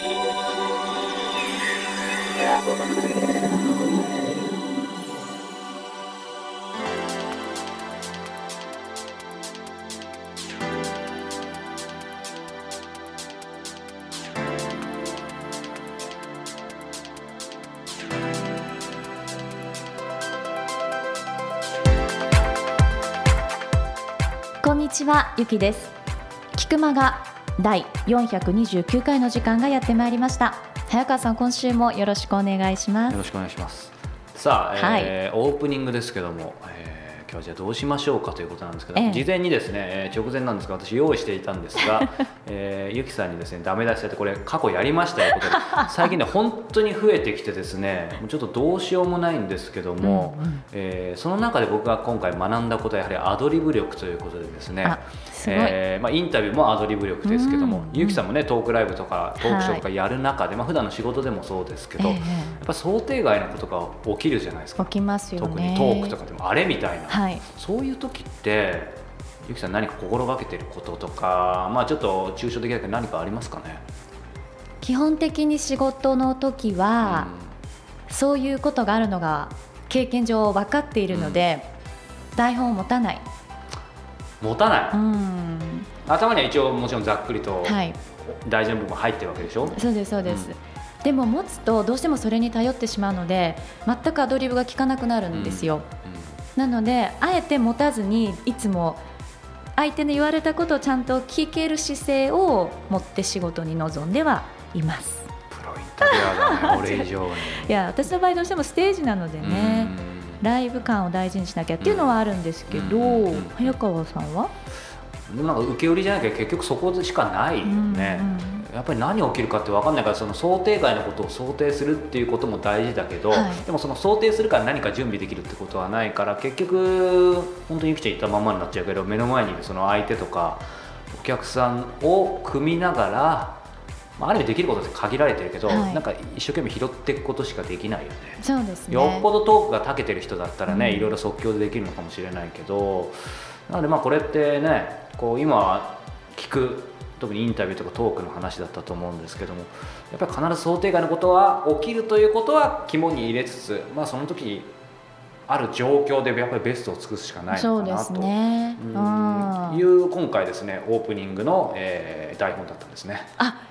こんにちはゆきです。菊間が第429回の時間がやってまいりました。早川さん今週もよろしくお願いします。よろしくお願いします。さあ、えーオープニングですけども、えー今日はじゃあどうしましょうかということなんですけど、ええ。事前にですね、えー直前なんですが私用意していたんですが、えーゆきさんにですねダメ出しされてこれ過去やりましたよことで 最近ね本当に増えてきてですねちょっとどうしようもないんですけども、うんうん。えーその中で僕が今回学んだことはやはりアドリブ力ということでですねえーまあ、インタビューもアドリブ力ですけども、うんゆきさんもねトークライブとかトークショーとかやる中で、まあ普段の仕事でもそうですけど、えやっぱ想定外のことが起きるじゃないですか。え起きますよね。特にトークとかでもあれみたいな、はい。そういう時ってゆきさん何か心がけてることとかまあちょっと抽象的だけど何かありますかね？基本的に仕事の時は、そういうことがあるのが経験上分かっているので、台本を持たない。うん持たない、うん。頭には一応もちろんざっくりとはい。大事な部分入ってるわけでしょ、そうですそうです、でも持つとどうしてもそれに頼ってしまうので全くアドリブが効かなくなるんですよ、なのであえて持たずにいつも相手の言われたことをちゃんと聞ける姿勢を持って仕事に臨んではいます。プロインタビュアーだね俺以上に。いや私の場合どうしてもステージなのでね、ライブ感を大事にしなきゃっていうのはあるんですけど、早川さんは、でもなんか受け売りじゃなきゃ結局そこしかないよね、うんやっぱり何起きるかって分かんないからその想定外のことを想定するっていうことも大事だけど、はい。でもその想定するから何か準備できるってことはないから結局本当にゆきちゃん言ったまんまになっちゃうけど目の前にいるその相手とかお客さんを組みながら、まあ、ある意味できることって限られてるけど、はい。なんか一生懸命拾っていくことしかできないよね。そうですね。よっぽどトークが長けてる人だったらね、うん。いろいろ即興でできるのかもしれないけどなのでまあこれってねこう今は聞く特にインタビューとかトークの話だったと思うんですけどもやっぱり必ず想定外のことは起きるということは肝に入れつつまあその時ある状況でやっぱりベストを尽くすしかないのかなと。ね。いう今回ですねオープニングの、えー台本だったんですね。あ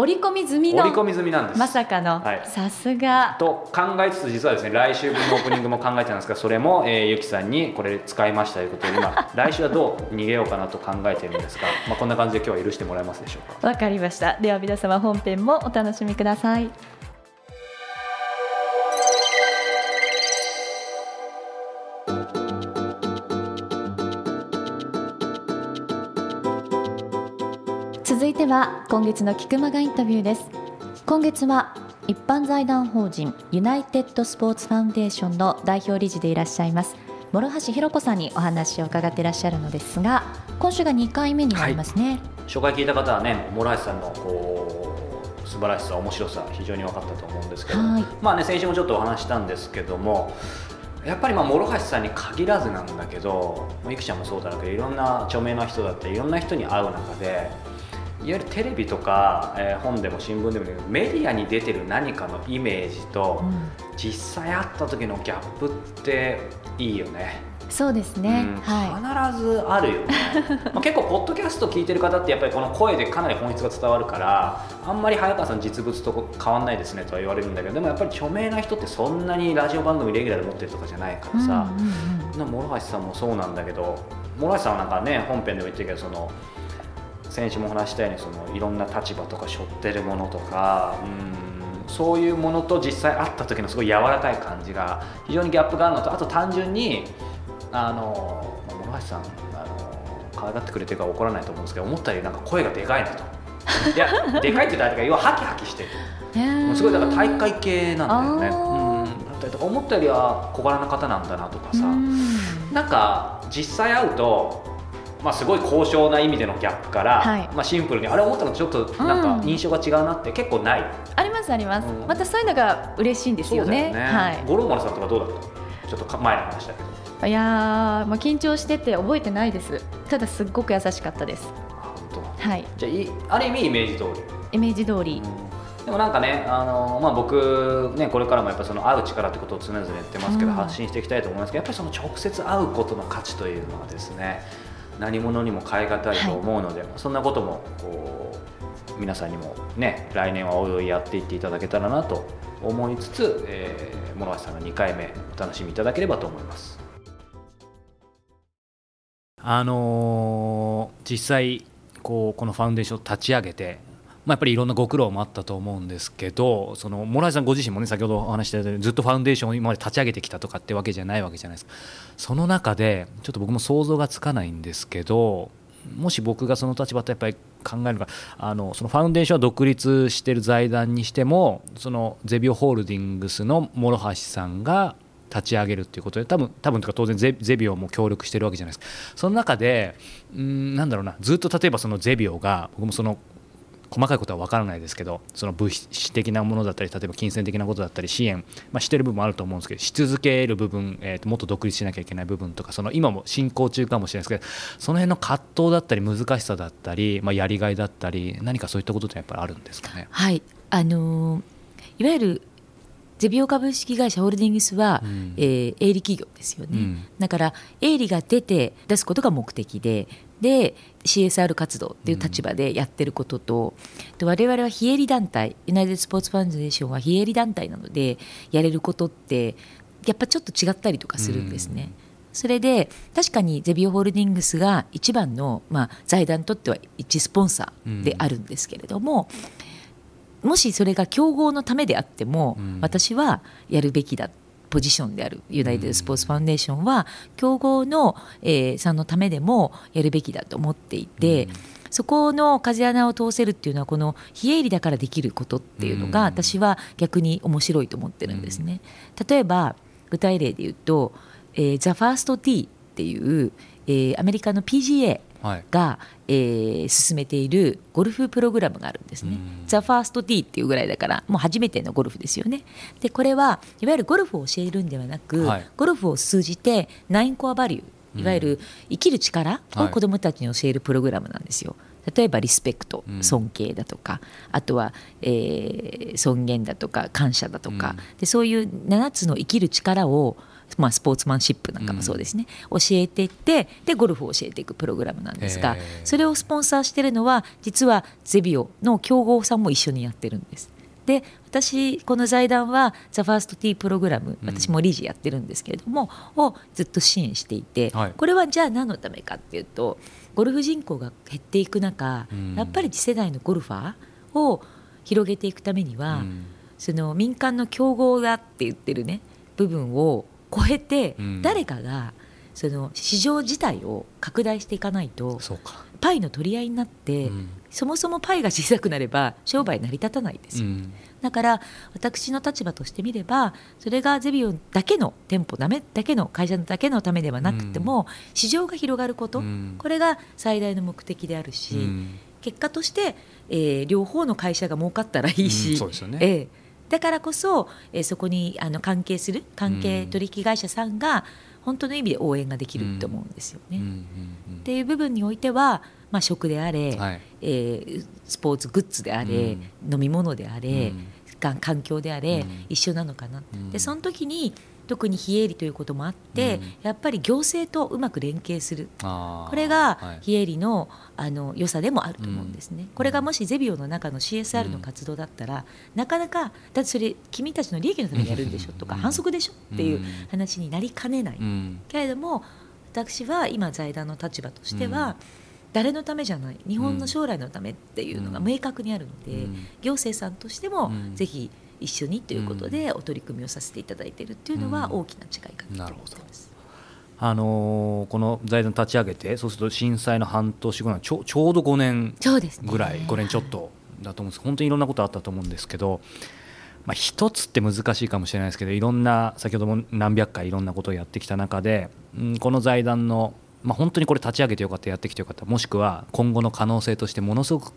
折り込み済みの折り込み済みなんです。まさかの、はい。さすが。と考えつつ実はですね来週分のオープニングも考えてたんですがそれも、えーゆきさんにこれ使いましたということで今 来週はどう逃げようかなと考えているんですが、まあ、こんな感じで今日は許してもらえますでしょうか？わかりました。では皆様本編もお楽しみくださいは今月の菊間がインタビューです。今月は一般財団法人ユナイテッドスポーツファンデーションの代表理事でいらっしゃいます諸橋弘子さんにお話を伺っていらっしゃるのですが今週が2回目になりますね、初回聞いた方はね諸橋さんのこう素晴らしさ面白さ非常に分かったと思うんですけど、はい。まあね先週もちょっとお話ししたんですけどもやっぱりまあ諸橋さんに限らずなんだけどまあゆきちゃんもそうだろうけどいろんな著名な人だったりいろんな人に会う中でいわゆるテレビとか、えー本でも新聞でもメディアに出てる何かのイメージと、うん。実際会った時のギャップっていいよね。そうですね、うん。は必ずあるよね。まあ結構ポッドキャスト聞いてる方ってやっぱりこの声でかなり本質が伝わるからあんまり早川さん実物と変わんないですねとは言われるんだけどでもやっぱり著名な人ってそんなにラジオ番組レギュラーで持ってるとかじゃないかい、らさ、うんうんうん。な諸橋さんもそうなんだけど諸橋さんはなんかね本編でも言ってるけどその先週もお話ししたようにそのいろんな立場とか背負ってるものとかうんそういうものと実際会った時のすごい柔らかい感じが非常にギャップがあるのとあと単純にあの諸橋さんあの可愛がってくれてるから怒らないと思うんですけど思ったよりなんか声がでかいなと。いやでかいって言ったら要はハキハキしてる。へー。すごいだから大会系なんだよね。うん。思ったよりは小柄な方なんだなとかさ、うん。なんか実際会うと、まあ、すごい高尚な意味でのギャップから、はい。まあ、シンプルにあれ思ったのとちょっとなんうん。か印象が違うなって結構ない、ありますあります、うん。またそういうのが嬉しいんですよね。はい。五郎丸さんとかどうだった？ちょっとか前の話だけど。いやー、まあ、緊張してて覚えてないです。ただすっごく優しかったです。あ本当。はい。じゃあいある意味イメージ通り、イメージ通り。でもなんかね、あのまあ、僕、ね、これからもやっぱその会う力ってことを常々言ってますけど、うん、発信していきたいと思いますけどやっぱりその直接会うことの価値というのはですね何者にも代え難いと思うので、はい、そんなこともこう皆さんにもね来年はおいおいやっていっていただけたらなと思いつつ、えー、諸橋さんが2回目お楽しみいただければと思います。あのー、実際こうこのファウンデーションを立ち上げてまあ、やっぱりいろんなご苦労もあったと思うんですけどその諸井さんご自身もね先ほどお話ししたようにずっとファウンデーションを今まで立ち上げてきたとかってわけじゃないわけじゃないですか。その中でちょっと僕も想像がつかないんですけどもし僕がその立場とやっぱり考えるのがあのそのファウンデーションは独立している財団にしてもそのゼビオホールディングスの諸橋さんが立ち上げるっていうことで多分多分とか当然ゼゼビオも協力してるわけじゃないですか。その中でうんなんだろうなずっと例えばそのゼビオが僕もその細かいことは分からないですけどその物質的なものだったり例えば金銭的なことだったり支援、まあ、してる部分もあると思うんですけどし続ける部分、えー、ともっと独立しなきゃいけない部分とかその今も進行中かもしれないですけどその辺の葛藤だったり難しさだったり、まあ、やりがいだったり何かそういったことってやっぱりあるんですかね？はい。あのー、いわゆるゼビオ株式会社ホールディングスは、うん、えー、営利企業ですよね、うん、だから営利が出て出すことが目的でで CSR 活動っていう立場でやってることと、うん、我々は非営利団体ユナイテッド・スポーツ・ファンデーションは非営利団体なのでやれることってやっぱちょっと違ったりとかするんですね。うん、それで確かにゼビオホールディングスが一番の、まあ、財団にとっては一スポンサーであるんですけれども、うん、もしそれが競合のためであっても、私はやるべきだポジションであるユナイテッド・スポーツ・ファンデーションは競合の、えー、さんのためでもやるべきだと思っていて。そこの風穴を通せるっていうのはこの非営利だからできることっていうのが私は逆に面白いと思ってるんですね。例えば具体例で言うと、えー、ザ・ファースト・ティーっていう、えー、アメリカの PGA が、はい、えー、進めているゴルフプログラムがあるんですね。ザ・ファーストティーっていうぐらいだからもう初めてのゴルフですよね。でこれはいわゆるゴルフを教えるんではなく、はい、ゴルフを通じてナインコアバリューいわゆる生きる力を子どもたちに教えるプログラムなんですよ。例えばリスペクト尊敬だとか、うん、あとは、えー、尊厳だとか感謝だとか、うん、でそういう7つの生きる力をまあ、スポーツマンシップなんかもそうですね、うん、教えていってでゴルフを教えていくプログラムなんですがそれをスポンサーしているのは実はゼビオの競合さんも一緒にやってるんです。で私この財団はザ・ファーストティープログラム私も理事やってるんですけれども、うん、をずっと支援していて、はい、これはじゃあ何のためかっていうとゴルフ人口が減っていく中、うん、やっぱり次世代のゴルファーを広げていくためには、うん、その民間の競合だって言ってるね部分を超えて誰かがその市場自体を拡大していかないとパイの取り合いになって、そもそもパイが小さくなれば商売成り立たないですよ、だから私の立場としてみればそれがゼビオだけの店舗だめだけの会社だけのためではなくても、市場が広がること、これが最大の目的であるし、結果として、えー、両方の会社が儲かったらいいし、そうですよね、えーだからこそ、えー、そこにあの関係する関係取引会社さんが本当の意味で応援ができると思うんですよね。っていう部分においては、まあ、食であれ、はい、えー、スポーツグッズであれ、飲み物であれ、環境であれ、一緒なのかな。でその時に特に非営利ということもあって、うん、やっぱり行政とうまく連携する。これが非営利のあの良さでもあると思うんですね、うん、これがもしゼビオの中の CSR の活動だったら、なかなかだってそれ君たちの利益のためにやるんでしょとか、反則でしょっていう話になりかねない、けれども私は今財団の立場としては、誰のためじゃない日本の将来のためっていうのが明確にあるので、行政さんとしてもぜひ一緒にということでお取り組みをさせていただいているっていうのは大きな違いかなと思ってます。あのー、この財団立ち上げてそうすると震災の半年後のちょちょうど5年ぐらい、ね、5年ちょっとだと思うんです。本当にいろんなことあったと思うんですけど、まあ、一つって難しいかもしれないですけどいろんな先ほども何百回いろんなことをやってきた中で、うん、この財団の、まあ、本当にこれ立ち上げてよかったやってきてよかったもしくは今後の可能性としてものすごく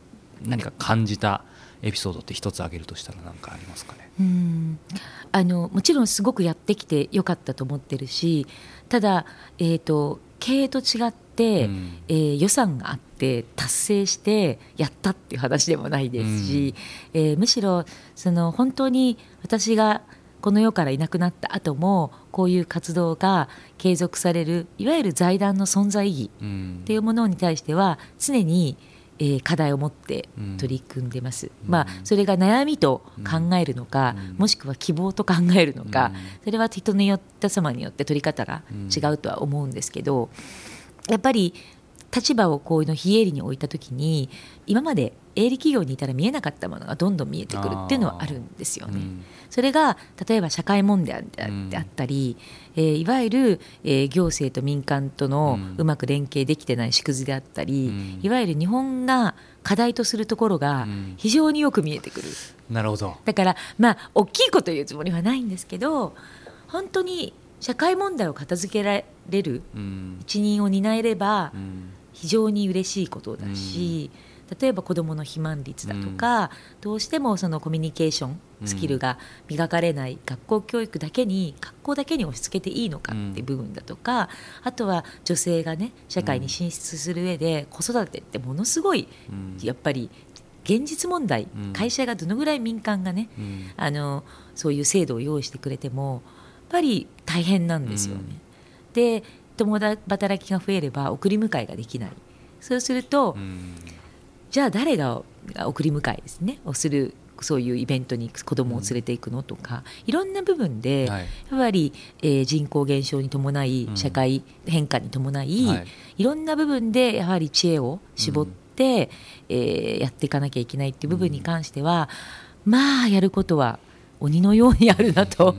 何か感じたエピソードって一つ挙げるとしたら何かありますかね？うん。あのもちろんすごくやってきてよかったと思ってるし、ただ、えーと、経営と違っ、うん、えー、予算があって達成してやったっていう話でもないですし、うん、えー、むしろその本当に私がこの世からいなくなった後もこういう活動が継続されるいわゆる財団の存在意義っていうものに対しては常に、えー、課題を持って取り組んでます、うん、まあ、それが悩みと考えるのか、うん、もしくは希望と 考えるのか、うん、それは人によって様によって取り方が違うとは思うんですけどやっぱり立場をこういうの非営利に置いた時に今まで営利企業にいたら見えなかったものがどんどん見えてくるっていうのはあるんですよね。それが例えば社会問題であったり、うん、えー、いわゆる、えー、行政と民間とのうまく連携できてない縮図であったり、うん、いわゆる日本が課題とするところが非常によく見えてくる。なるほど。だからまあ大きいこと言うつもりはないんですけど本当に社会問題を片付けられる一任を担えれば非常に嬉しいことだし、例えば子どもの肥満率だとか、どうしてもそのコミュニケーションスキルが磨かれない学校教育だけに学校だけに押し付けていいのかっていう部分だとか、あとは女性がね社会に進出する上で子育てってものすごいやっぱり現実問題、会社がどのぐらい民間がね、あのそういう制度を用意してくれてもやっぱり大変なんですよね。で共働きが増えれば送り迎えができない。そうすると、じゃあ誰が送り迎えですね。をするそういうイベントに子供を連れていくのとか、いろんな部分で、やっぱり、えー、人口減少に伴い社会変化に伴い、い、ろんな部分でやはり知恵を絞って、えー、やっていかなきゃいけないっていう部分に関しては、まあやることは鬼のようにあるなと。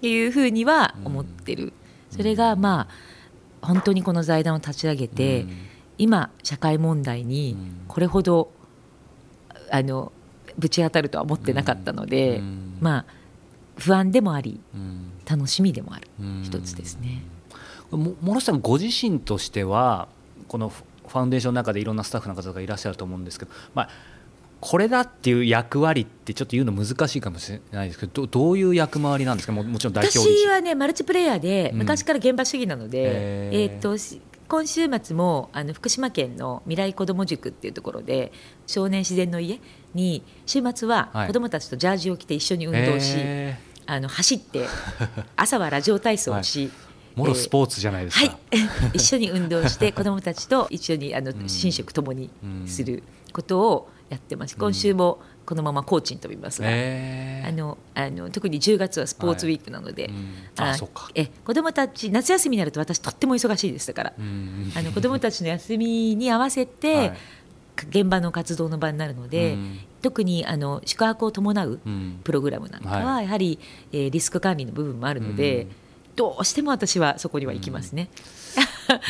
いうふうには思ってる。それがまあ本当にこの財団を立ち上げて、今社会問題にこれほどあのぶち当たるとは思ってなかったので、まあ不安でもあり、楽しみでもある。一つですね。諸さんご自身としてはこのファンデーションの中でいろんなスタッフの方がいらっしゃると思うんですけど、まあ、これだっていう役割ってちょっと言うの難しいかもしれないですけどどういう役回りなんですか？ももちろん代表私はねマルチプレイヤーで昔から現場主義なので、うん、えー、っと今週末もあの福島県の未来子ども塾っていうところで少年自然の家に週末は子どもたちとジャージを着て一緒に運動し、はい、あの走って 朝はラジオ体操をし、はい。もろスポーツじゃないですか、えーはい、一緒に運動して子どもたちと一緒にあの寝食ともにすることをやってます、今週もこのまま高知に飛びますが、えー、あのあの特に10月はスポーツウィークなので、はいうん、あえ子どもたち夏休みになると私とっても忙しいですだから、うん、あの子どもたちの休みに合わせて、はい、現場の活動の場になるので、うん、特にあの宿泊を伴うプログラムなんかはやはり、えー、リスク管理の部分もあるので、どうしても私はそこには行きますね。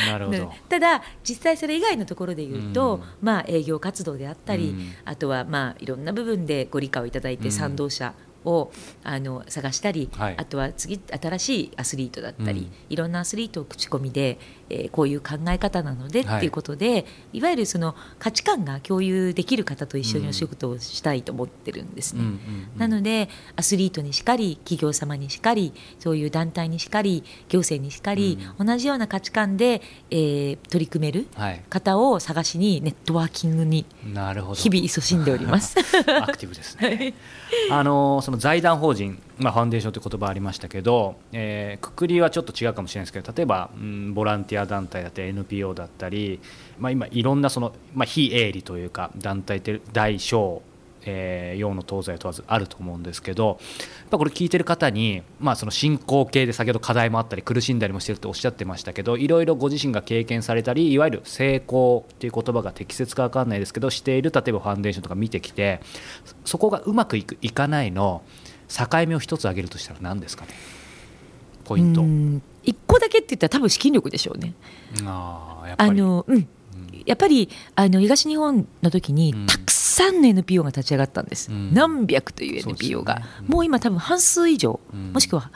なるほど。ただ実際それ以外のところで言うと、うん、まあ、営業活動であったり、うん、あとはまあいろんな部分でご理解をいただいて賛同者をあの探したり、はい、あとは次新しいアスリートだったり、うん、いろんなアスリートを口コミで、えー、こういう考え方なので、はい、っていうことでいわゆるその価値観が共有できる方と一緒にお仕事をしたいと思ってるんですね。うん、なのでアスリートにしかり企業様にしかりそういう団体にしかり行政にしかり、うん、同じような価値観で、えー、取り組める方を探しにネットワーキングに日々勤しんでおります。アクティブですね。あのその財団法人、まあ、ファンデーションという言葉ありましたけど、えー、くくりはちょっと違うかもしれないですけど例えば、うん、ボランティア団体だったり NPO だったり、まあ、今いろんなその、まあ、非営利というか団体って大小えー、洋の東西問わずあると思うんですけどやっぱこれ聞いてる方に、まあ、その進行形で先ほど課題もあったり苦しんだりもしてるとおっしゃってましたけどいろいろご自身が経験されたりいわゆる成功っていう言葉が適切か分かんないですけどしている例えばファンデーションとか見てきてそこがうまくいくいかないの境目を一つ挙げるとしたら何ですかね？ポイント。一個だけって言ったら多分資金力でしょうね。あやっぱり。あの、うん、やっぱりあの東日本の時にたくさんの NPO が立ち上がったんです、うん、何百という NPO が、ね。うん、もう今多分半数以上、うん、もしくは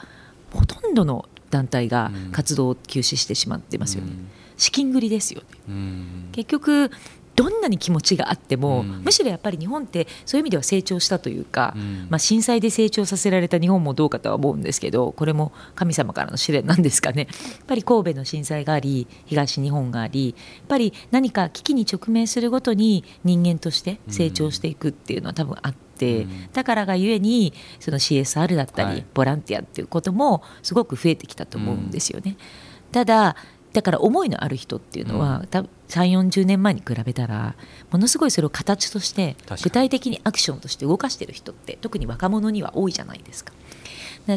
ほとんどの団体が活動を休止してしまってますよね、資金繰りですよね、結局どんなに気持ちがあっても、うん。むしろやっぱり日本ってそういう意味では成長したというか、うん。まあ、震災で成長させられた日本もどうかとは思うんですけどこれも神様からの試練なんですかね。やっぱり神戸の震災があり東日本がありやっぱり何か危機に直面するごとに人間として成長していくっていうのは多分あって、うん。だからがゆえにその CSR だったり、はい。ボランティアっていうこともすごく増えてきたと思うんですよね。ただだから思いのある人っていうのは、多分3 4 0年前に比べたらものすごいそれを形として具体的にアクションとして動かしてる人って特に若者には多いじゃないですか。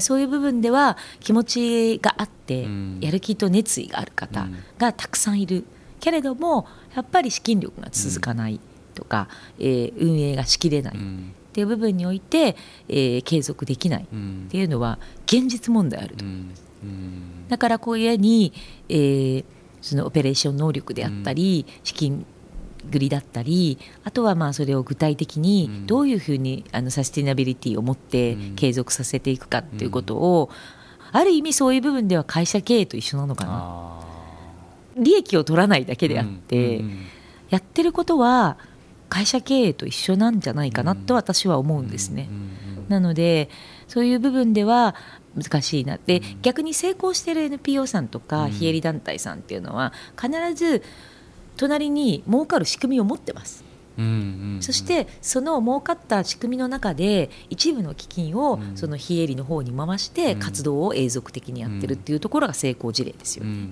そういう部分では気持ちがあって、うん。やる気と熱意がある方がたくさんいる、けれどもやっぱり資金力が続かないとか、えー運営がしきれないっうん。ていう部分において、えー継続できないっうんていうのは現実問題あるとうんうんだからこういうように、えーそのオペレーション能力であったり、資金繰りだったりあとはまあそれを具体的うにん。どういうふうにあのサスティナビリティを持ってうん。継続させていくかっていうことを、ある意味そういう部分では会社経営と一緒なのかな。あ利益を取らないだけーであって、やってることは会社経営と一緒なんじゃないかなと私は思うんですね。なのでそういう部分では難しいな。で、逆に成功している NPO さんとかうん。非営利団体さんっていうのは必ず隣に儲かる仕組みを持ってます。そしてその儲かった仕組みの中で一部の基金をうん。その非営利の方に回してうん。活動を永続的にやってるっていうところが成功事例ですよ。ね。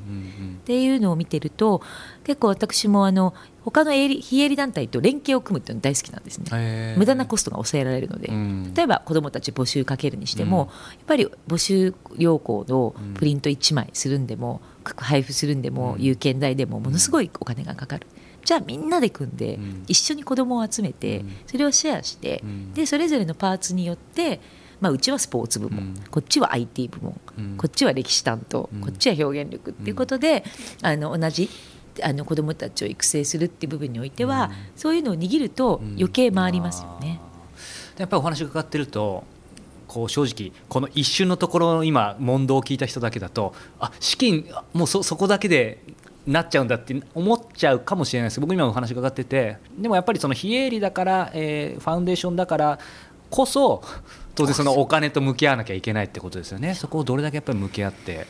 っていうのを見てると結構私もあの他の営利非営利団体と連携を組むっていうの大好きなんですね。うんへー。無駄なコストが抑えられるので、うん。例えば子どもたち募集かけるにしても、うん。やっぱり募集要項のうん。プリント1枚するんでも、配布するんでも、うん。有権代でもものすごいお金がかかる。じゃあみんなで組んで、うん。一緒に子どもを集めて、うん。それをシェアして、うん。でそれぞれのパーツによって、まあ、うちはスポーツ部門、うん。こっちは IT 部門、うん。こっちは歴史担当、うん。こっちは表現力っていうことで、あの同じあの子どもたちを育成するっていう部分においては、そういうのを握るとうん。余計回りますよね。やっぱりお話伺ってるとこう正直この一瞬のところの今問答を聞いた人だけだとあ資金あもうそそこだけでなっちゃうんだって思っちゃうかもしれないです。僕今お話伺ってて。でもやっぱりその非営利だから、えーファウンデーションだからこそ当然そのお金と向き合わなきゃいけないってことですよね。そこをどれだけやっぱり向き合って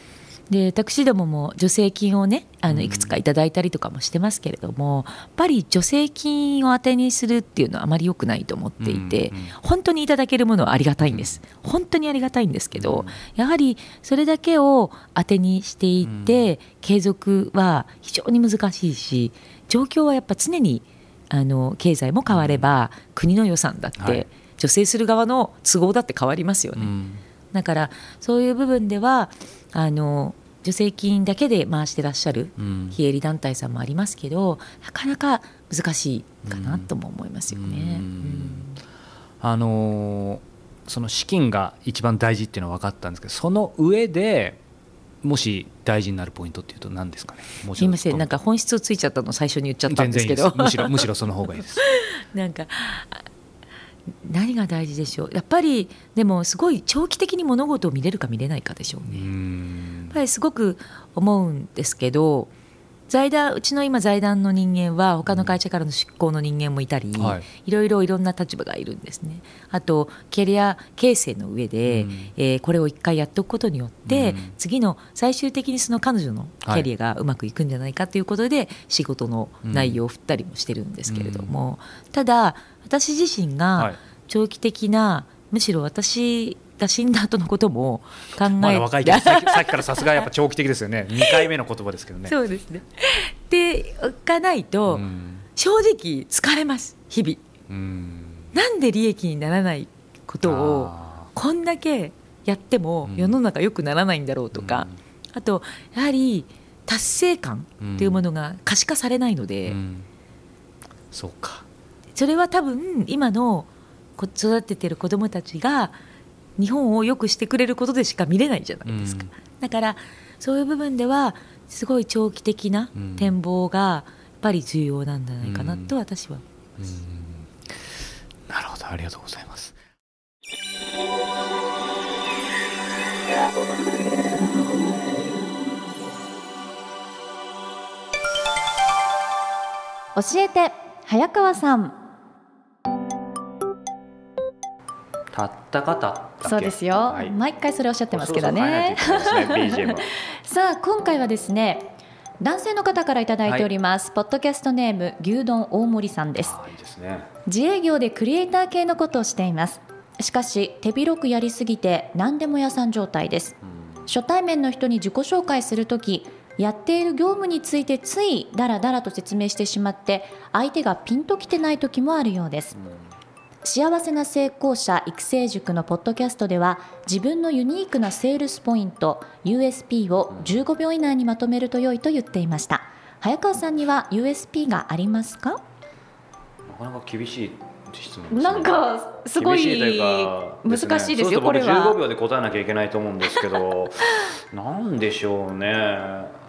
で私どもも助成金をねあうん。のいくつかいただいたりとかもしてますけれども、やっぱり助成金を当てにするっていうのはあまり良くないと思っていて、本当にいただけるものはありがたいんです、本当にありがたいんですけど、うん。やはりそれだけを当てにしていって、継続は非常に難しいし状況はやっぱ常にあの経済も変われば、国の予算だって、はい。助成する側の都合だって変わりますよね。うん。だからそういう部分ではあの助成金だけで回してらっしゃるうん。非営利団体さんもありますけどなかなか難しいかなとも思いますよね。あのーその資金が一番大事っていうのは分かったんですけどその上でもし大事になるポイントっていうと何ですかね？すいません。なんか本質をついちゃったの最初に言っちゃったんですけど。むしろむしろその方がいいです。なんかあ何が大事でしょう？やっぱりでもすごい長期的に物事を見れるか見れないかでしょううね。ん。やっぱりすごく思うんですけど財団うちの今財団の人間は他の会社からの出向の人間もいたり、はい。い、ろいろいろんな立場がいるんですね。あとキャリア形成の上で、うん。えーこれを一回やっておくことによって、うん。次の最終的にその彼女のキャリアがうまくいくんじゃないかということで、仕事の内容を振ったりもしてるんですけれども、ただ私自身がはい。長期的な、むしろ私が死んだ後のことも考 えまだ若いけどさっきからさすがやっぱ長期的ですよね。2回目の言葉ですけどね。そうですね。でおかないと、うん。正直疲れます。日々。うん。なんで利益にならないことをあこんだけやってもうん。世の中良くならないんだろうとか、あとやはり達成感っていうものが可視化されないのーで、うん。そうかそれは多分今のこ育ててる子どもたちが日本を良くしてくれることでしか見れないじゃないですか、うん。だからそういう部分ではすごい長期的なうん。展望がやっぱり重要なんじゃないかなと私は、うん。なるほどありがとうございます。教えて早川さんたったかたったそうですよ、はい。毎回それおっしゃってますけどそうそうねさあ今回はですね男性の方からいただいております、ポッドキャストネーム牛丼大森さんですいいですね自営業でクリエイター系のことをしていますしかし手広くやりすぎて何でも屋さん状態です初対面の人に自己紹介するときやっている業務についてついダラダラと説明してしまって相手がピンときてない時もあるようです幸せな成功者育成塾のポッドキャストでは自分のユニークなセールスポイント USP を15秒以内にまとめると良いと言っていました。早川さんには USP がありますか？なかなか厳しい質問ですね。なんかすごい難しいですよこれは。15秒で答えなきゃいけないと思うんですけど なんでしょうね。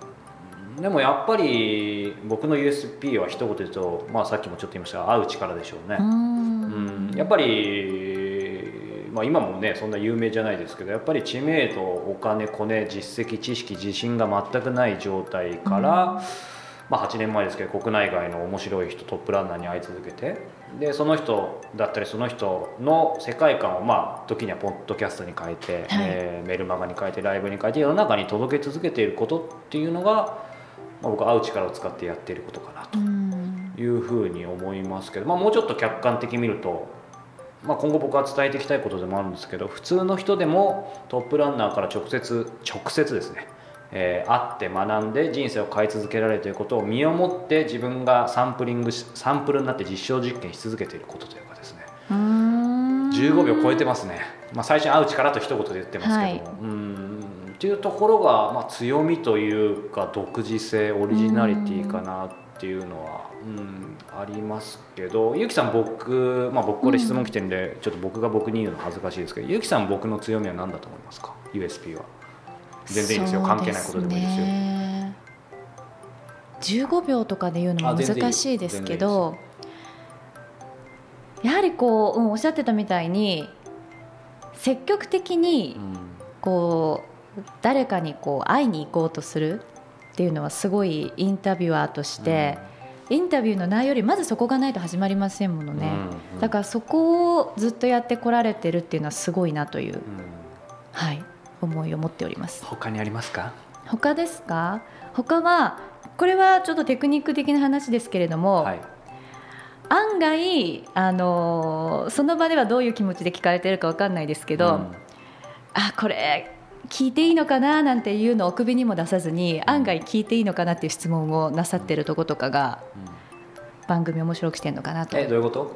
でもやっぱり僕の USP は一言で言うと、まあ、さっきもちょっと言いましたが会う力でしょうね。うー、うん。んやっぱり、まあ、今もねそんな有名じゃないですけどやっぱり知名度お金コネ実績知識自信が全くない状態から、まあ、8年前ですけど国内外の面白い人トップランナーに会い続けてでその人だったりその人の世界観をまあ時にはポッドキャストに変えて、えーメルマガに変えてライブに変えて世の中に届け続けていることっていうのが、まあ、僕は会う力を使ってやっていることかなと。うんいうふうに思いますけど、まあ、もうちょっと客観的に見ると、まあ、今後僕は伝えていきたいことでもあるんですけど普通の人でもトップランナーから直接直接ですね、えー会って学んで人生を変え続けられるということを身をもって自分がサンプリングしサンプルになって実証実験し続けていることというかですね。うーん。15秒超えてますね、まあ、最初に会う力と一言で言ってますけども、はい。うん。っていうところが、まあ、強みというか独自性オリジナリティかなっていうのは、うん、ありますけどゆきさん僕、まあ、僕これ質問来てるんで、ちょっと僕が僕に言うの恥ずかしいですけどゆきさん僕の強みは何だと思いますか？USP は。全然いいですよ。関係ないことでもいいですよ。すよ15秒とかで言うのも難しいですけどやはりこう、うん、おっしゃってたみたいに積極的にうん。こう誰かにこう会いに行こうとするっていうのはすごいインタビュアーとして、インタビューの内容よりまずそこがないと始まりませんものね、うんだからそこをずっとやってこられてるっていうのはすごいなという、うん。はい、思いを持っております。他にありますか？他ですか？他はこれはちょっとテクニック的な話ですけれども、はい。案外、あのーその場ではどういう気持ちで聞かれてるかわかんないですけど、うん。あこれ聞いていいのかななんていうのを首にも出さずに案外聞いていいのかなっていう質問をなさってるとことかが番組面白くしてるのかなと。えどういうこと？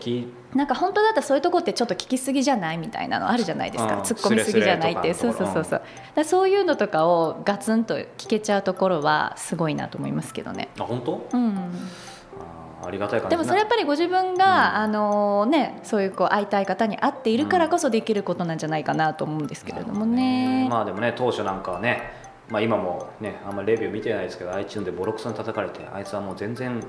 なんか本当だったらそういうとこってちょっと聞きすぎじゃないみたいなのあるじゃないですか。うん。突っ込みすぎじゃないってそうそうそうそう。だそういうのとかをガツンと聞けちゃうところはすごいなと思いますけどね。あ本当？うんあありがたいでもそれやっぱりご自分が、あのね、そういうこう会いたい方に会っているからこそできることなんじゃないかなと思うんですけれどもね。まあでもね当初なんかはね、まあ、今もねあんまりレビュー見てないですけど iTunes でボロクソに叩かれてあいつはもう全然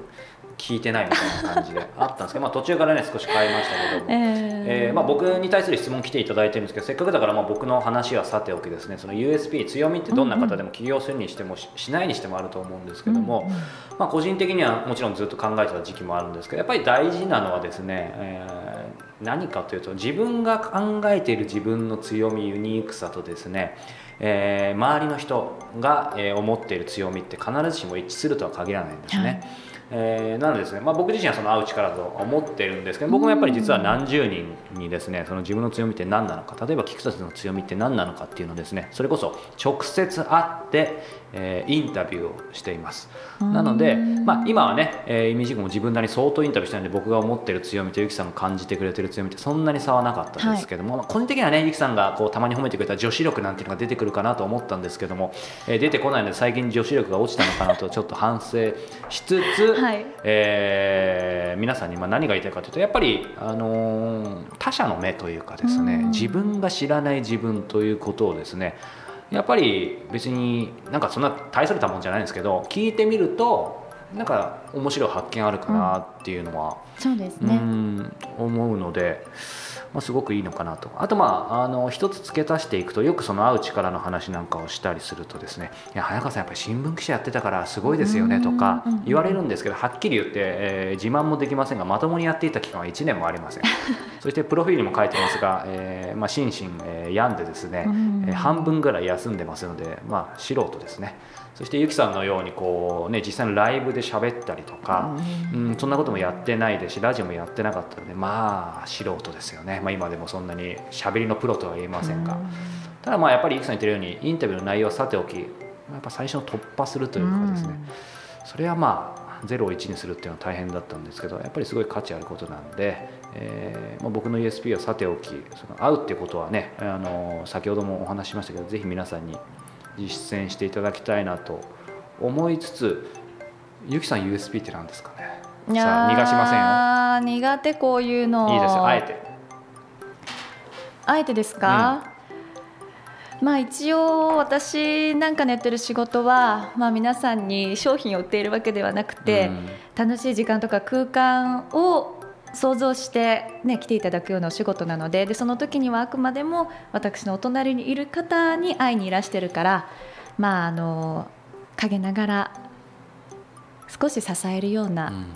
聞いてないみたいな感じであったんですけど、まあ、途中からね少し変えましたけども。ええーまあ、僕に対する質問来ていただいてるんですけどせっかくだからまあ僕の話はさておきですねその USP 強みってどんな方でも起業するにしてもししないにしてもあると思うんですけども、まあ、個人的にはもちろんずっと考えてた時期もあるんですけどやっぱり大事なのはですね、えー何かというと自分が考えている自分の強みユニークさとですね、えー周りの人が、えー思っている強みって必ずしも一致するとは限らないんですね。えーなのですね、まあ、僕自身はその会う力と思ってるんですけど僕もやっぱり実は何十人にですねその自分の強みって何なのか例えば菊田さんの強みって何なのかっていうのをですねそれこそ直接会って、えーインタビューをしています。なので、まあ、今はね、えー、イミジクも自分なりに相当インタビューしたので僕が思ってる強みとゆきさんが感じてくれてる強みってそんなに差はなかったんですけども、まあ個人的にはねゆきさんがこうたまに褒めてくれた女子力なんていうのが出てくるかなと思ったんですけども、えー出てこないので最近女子力が落ちたのかなとちょっと反省しつつ、はい。えー皆さんにまあ何が言いたいかというとやっぱり、あのー他者の目というかですねうん。自分が知らない自分ということをですねやっぱり別になんかそんな大それたもんじゃないんですけど聞いてみるとなんか面白い発見あるかなっていうのは、そうですうね。ん思うのでまあ、すごくいいのかなと。あとまああの一つ付け足していくとよくその会う力の話なんかをしたりするとですねいや早川さんやっぱり新聞記者やってたからすごいですよねとか言われるんですけどはっきり言って、えー、自慢もできませんがまともにやっていた期間は1年もありません。そしてプロフィールにも書いてますが、えーまあ、心身、えー、病んでですね、えー、半分ぐらい休んでますので、まあ、素人ですねそしてゆきさんのようにこう、ね、実際のライブで喋ったりとか、うん、そんなこともやってないですしラジオもやってなかったのでまあ素人ですよね、まあ、今でもそんなに喋りのプロとは言えませんが、ただまあやっぱりゆきさん言ってるようにインタビューの内容はさておきやっぱ最初の突破するというかですね、それはまあ0を1にするっていうのは大変だったんですけどやっぱりすごい価値あることなんで、えーまあ、僕の ESP はさておきその会うっていうことはねあの先ほどもお話ししましたけどぜひ皆さんに実践していただきたいなと思いつつゆきさん USB って何ですかね？さあ逃がしませんよ。苦手こういうの。いいですよ。あえて。あえてですか、うん、まあ一応私なんかのやってる仕事は、まあ、皆さんに商品を売っているわけではなくて、うん、楽しい時間とか空間を想像して、ね、来ていただくようなお仕事なのででその時にはあくまでも私のお隣にいる方に会いにいらしてるからまああの陰ながら少し支えるような、うん、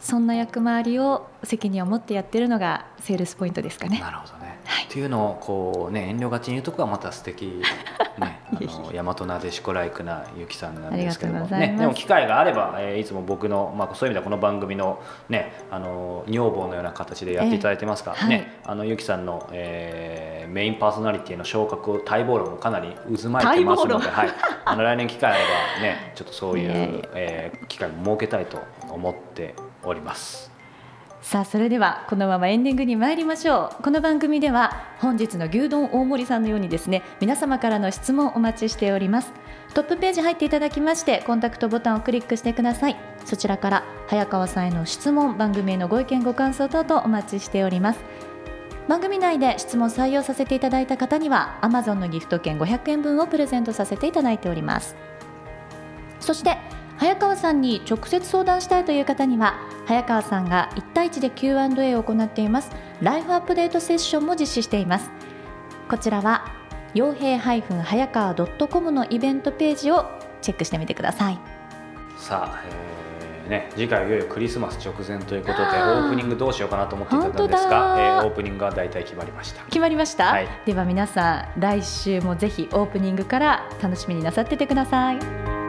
そんな役回りを責任を持ってやってるのがセールスポイントですかね。なるほどね、はい、っていうのをこう、ね、遠慮がちに言うとこはまた素敵。ねあの大和なでしこライクなゆきさんなんですけども、ね、でも機会があれば、えー、いつも僕の、まあ、そういう意味ではこの番組の,、ね、あの女房のような形でやっていただいてますから、えー、ね、はい、あのゆきさんの、えー、メインパーソナリティの昇格待望論もかなり渦巻いてますので、はい、あの来年機会あればねちょっとそういう、えー、機会も設けたいと思っております。さあそれではこのままエンディングに参りましょう。この番組では本日の牛丼大森さんのようにですね皆様からの質問お待ちしております。トップページ入っていただきましてコンタクトボタンをクリックしてください。そちらから早川さんへの質問番組へのご意見ご感想等々お待ちしております。番組内で質問採用させていただいた方には Amazon のギフト券500円分をプレゼントさせていただいております。そして早川さんに直接相談したいという方には早川さんが1対1で Q&A を行っています。ライフアップデートセッションも実施しています。こちらは傭兵早川 .com のイベントページをチェックしてみてください。さあ、えーね、次回いよいよクリスマス直前ということでオープニングどうしようかなと思っていたんですが、えー、オープニングは大体決まりました。決まりました、はい、では皆さん来週もぜひオープニングから楽しみになさっててください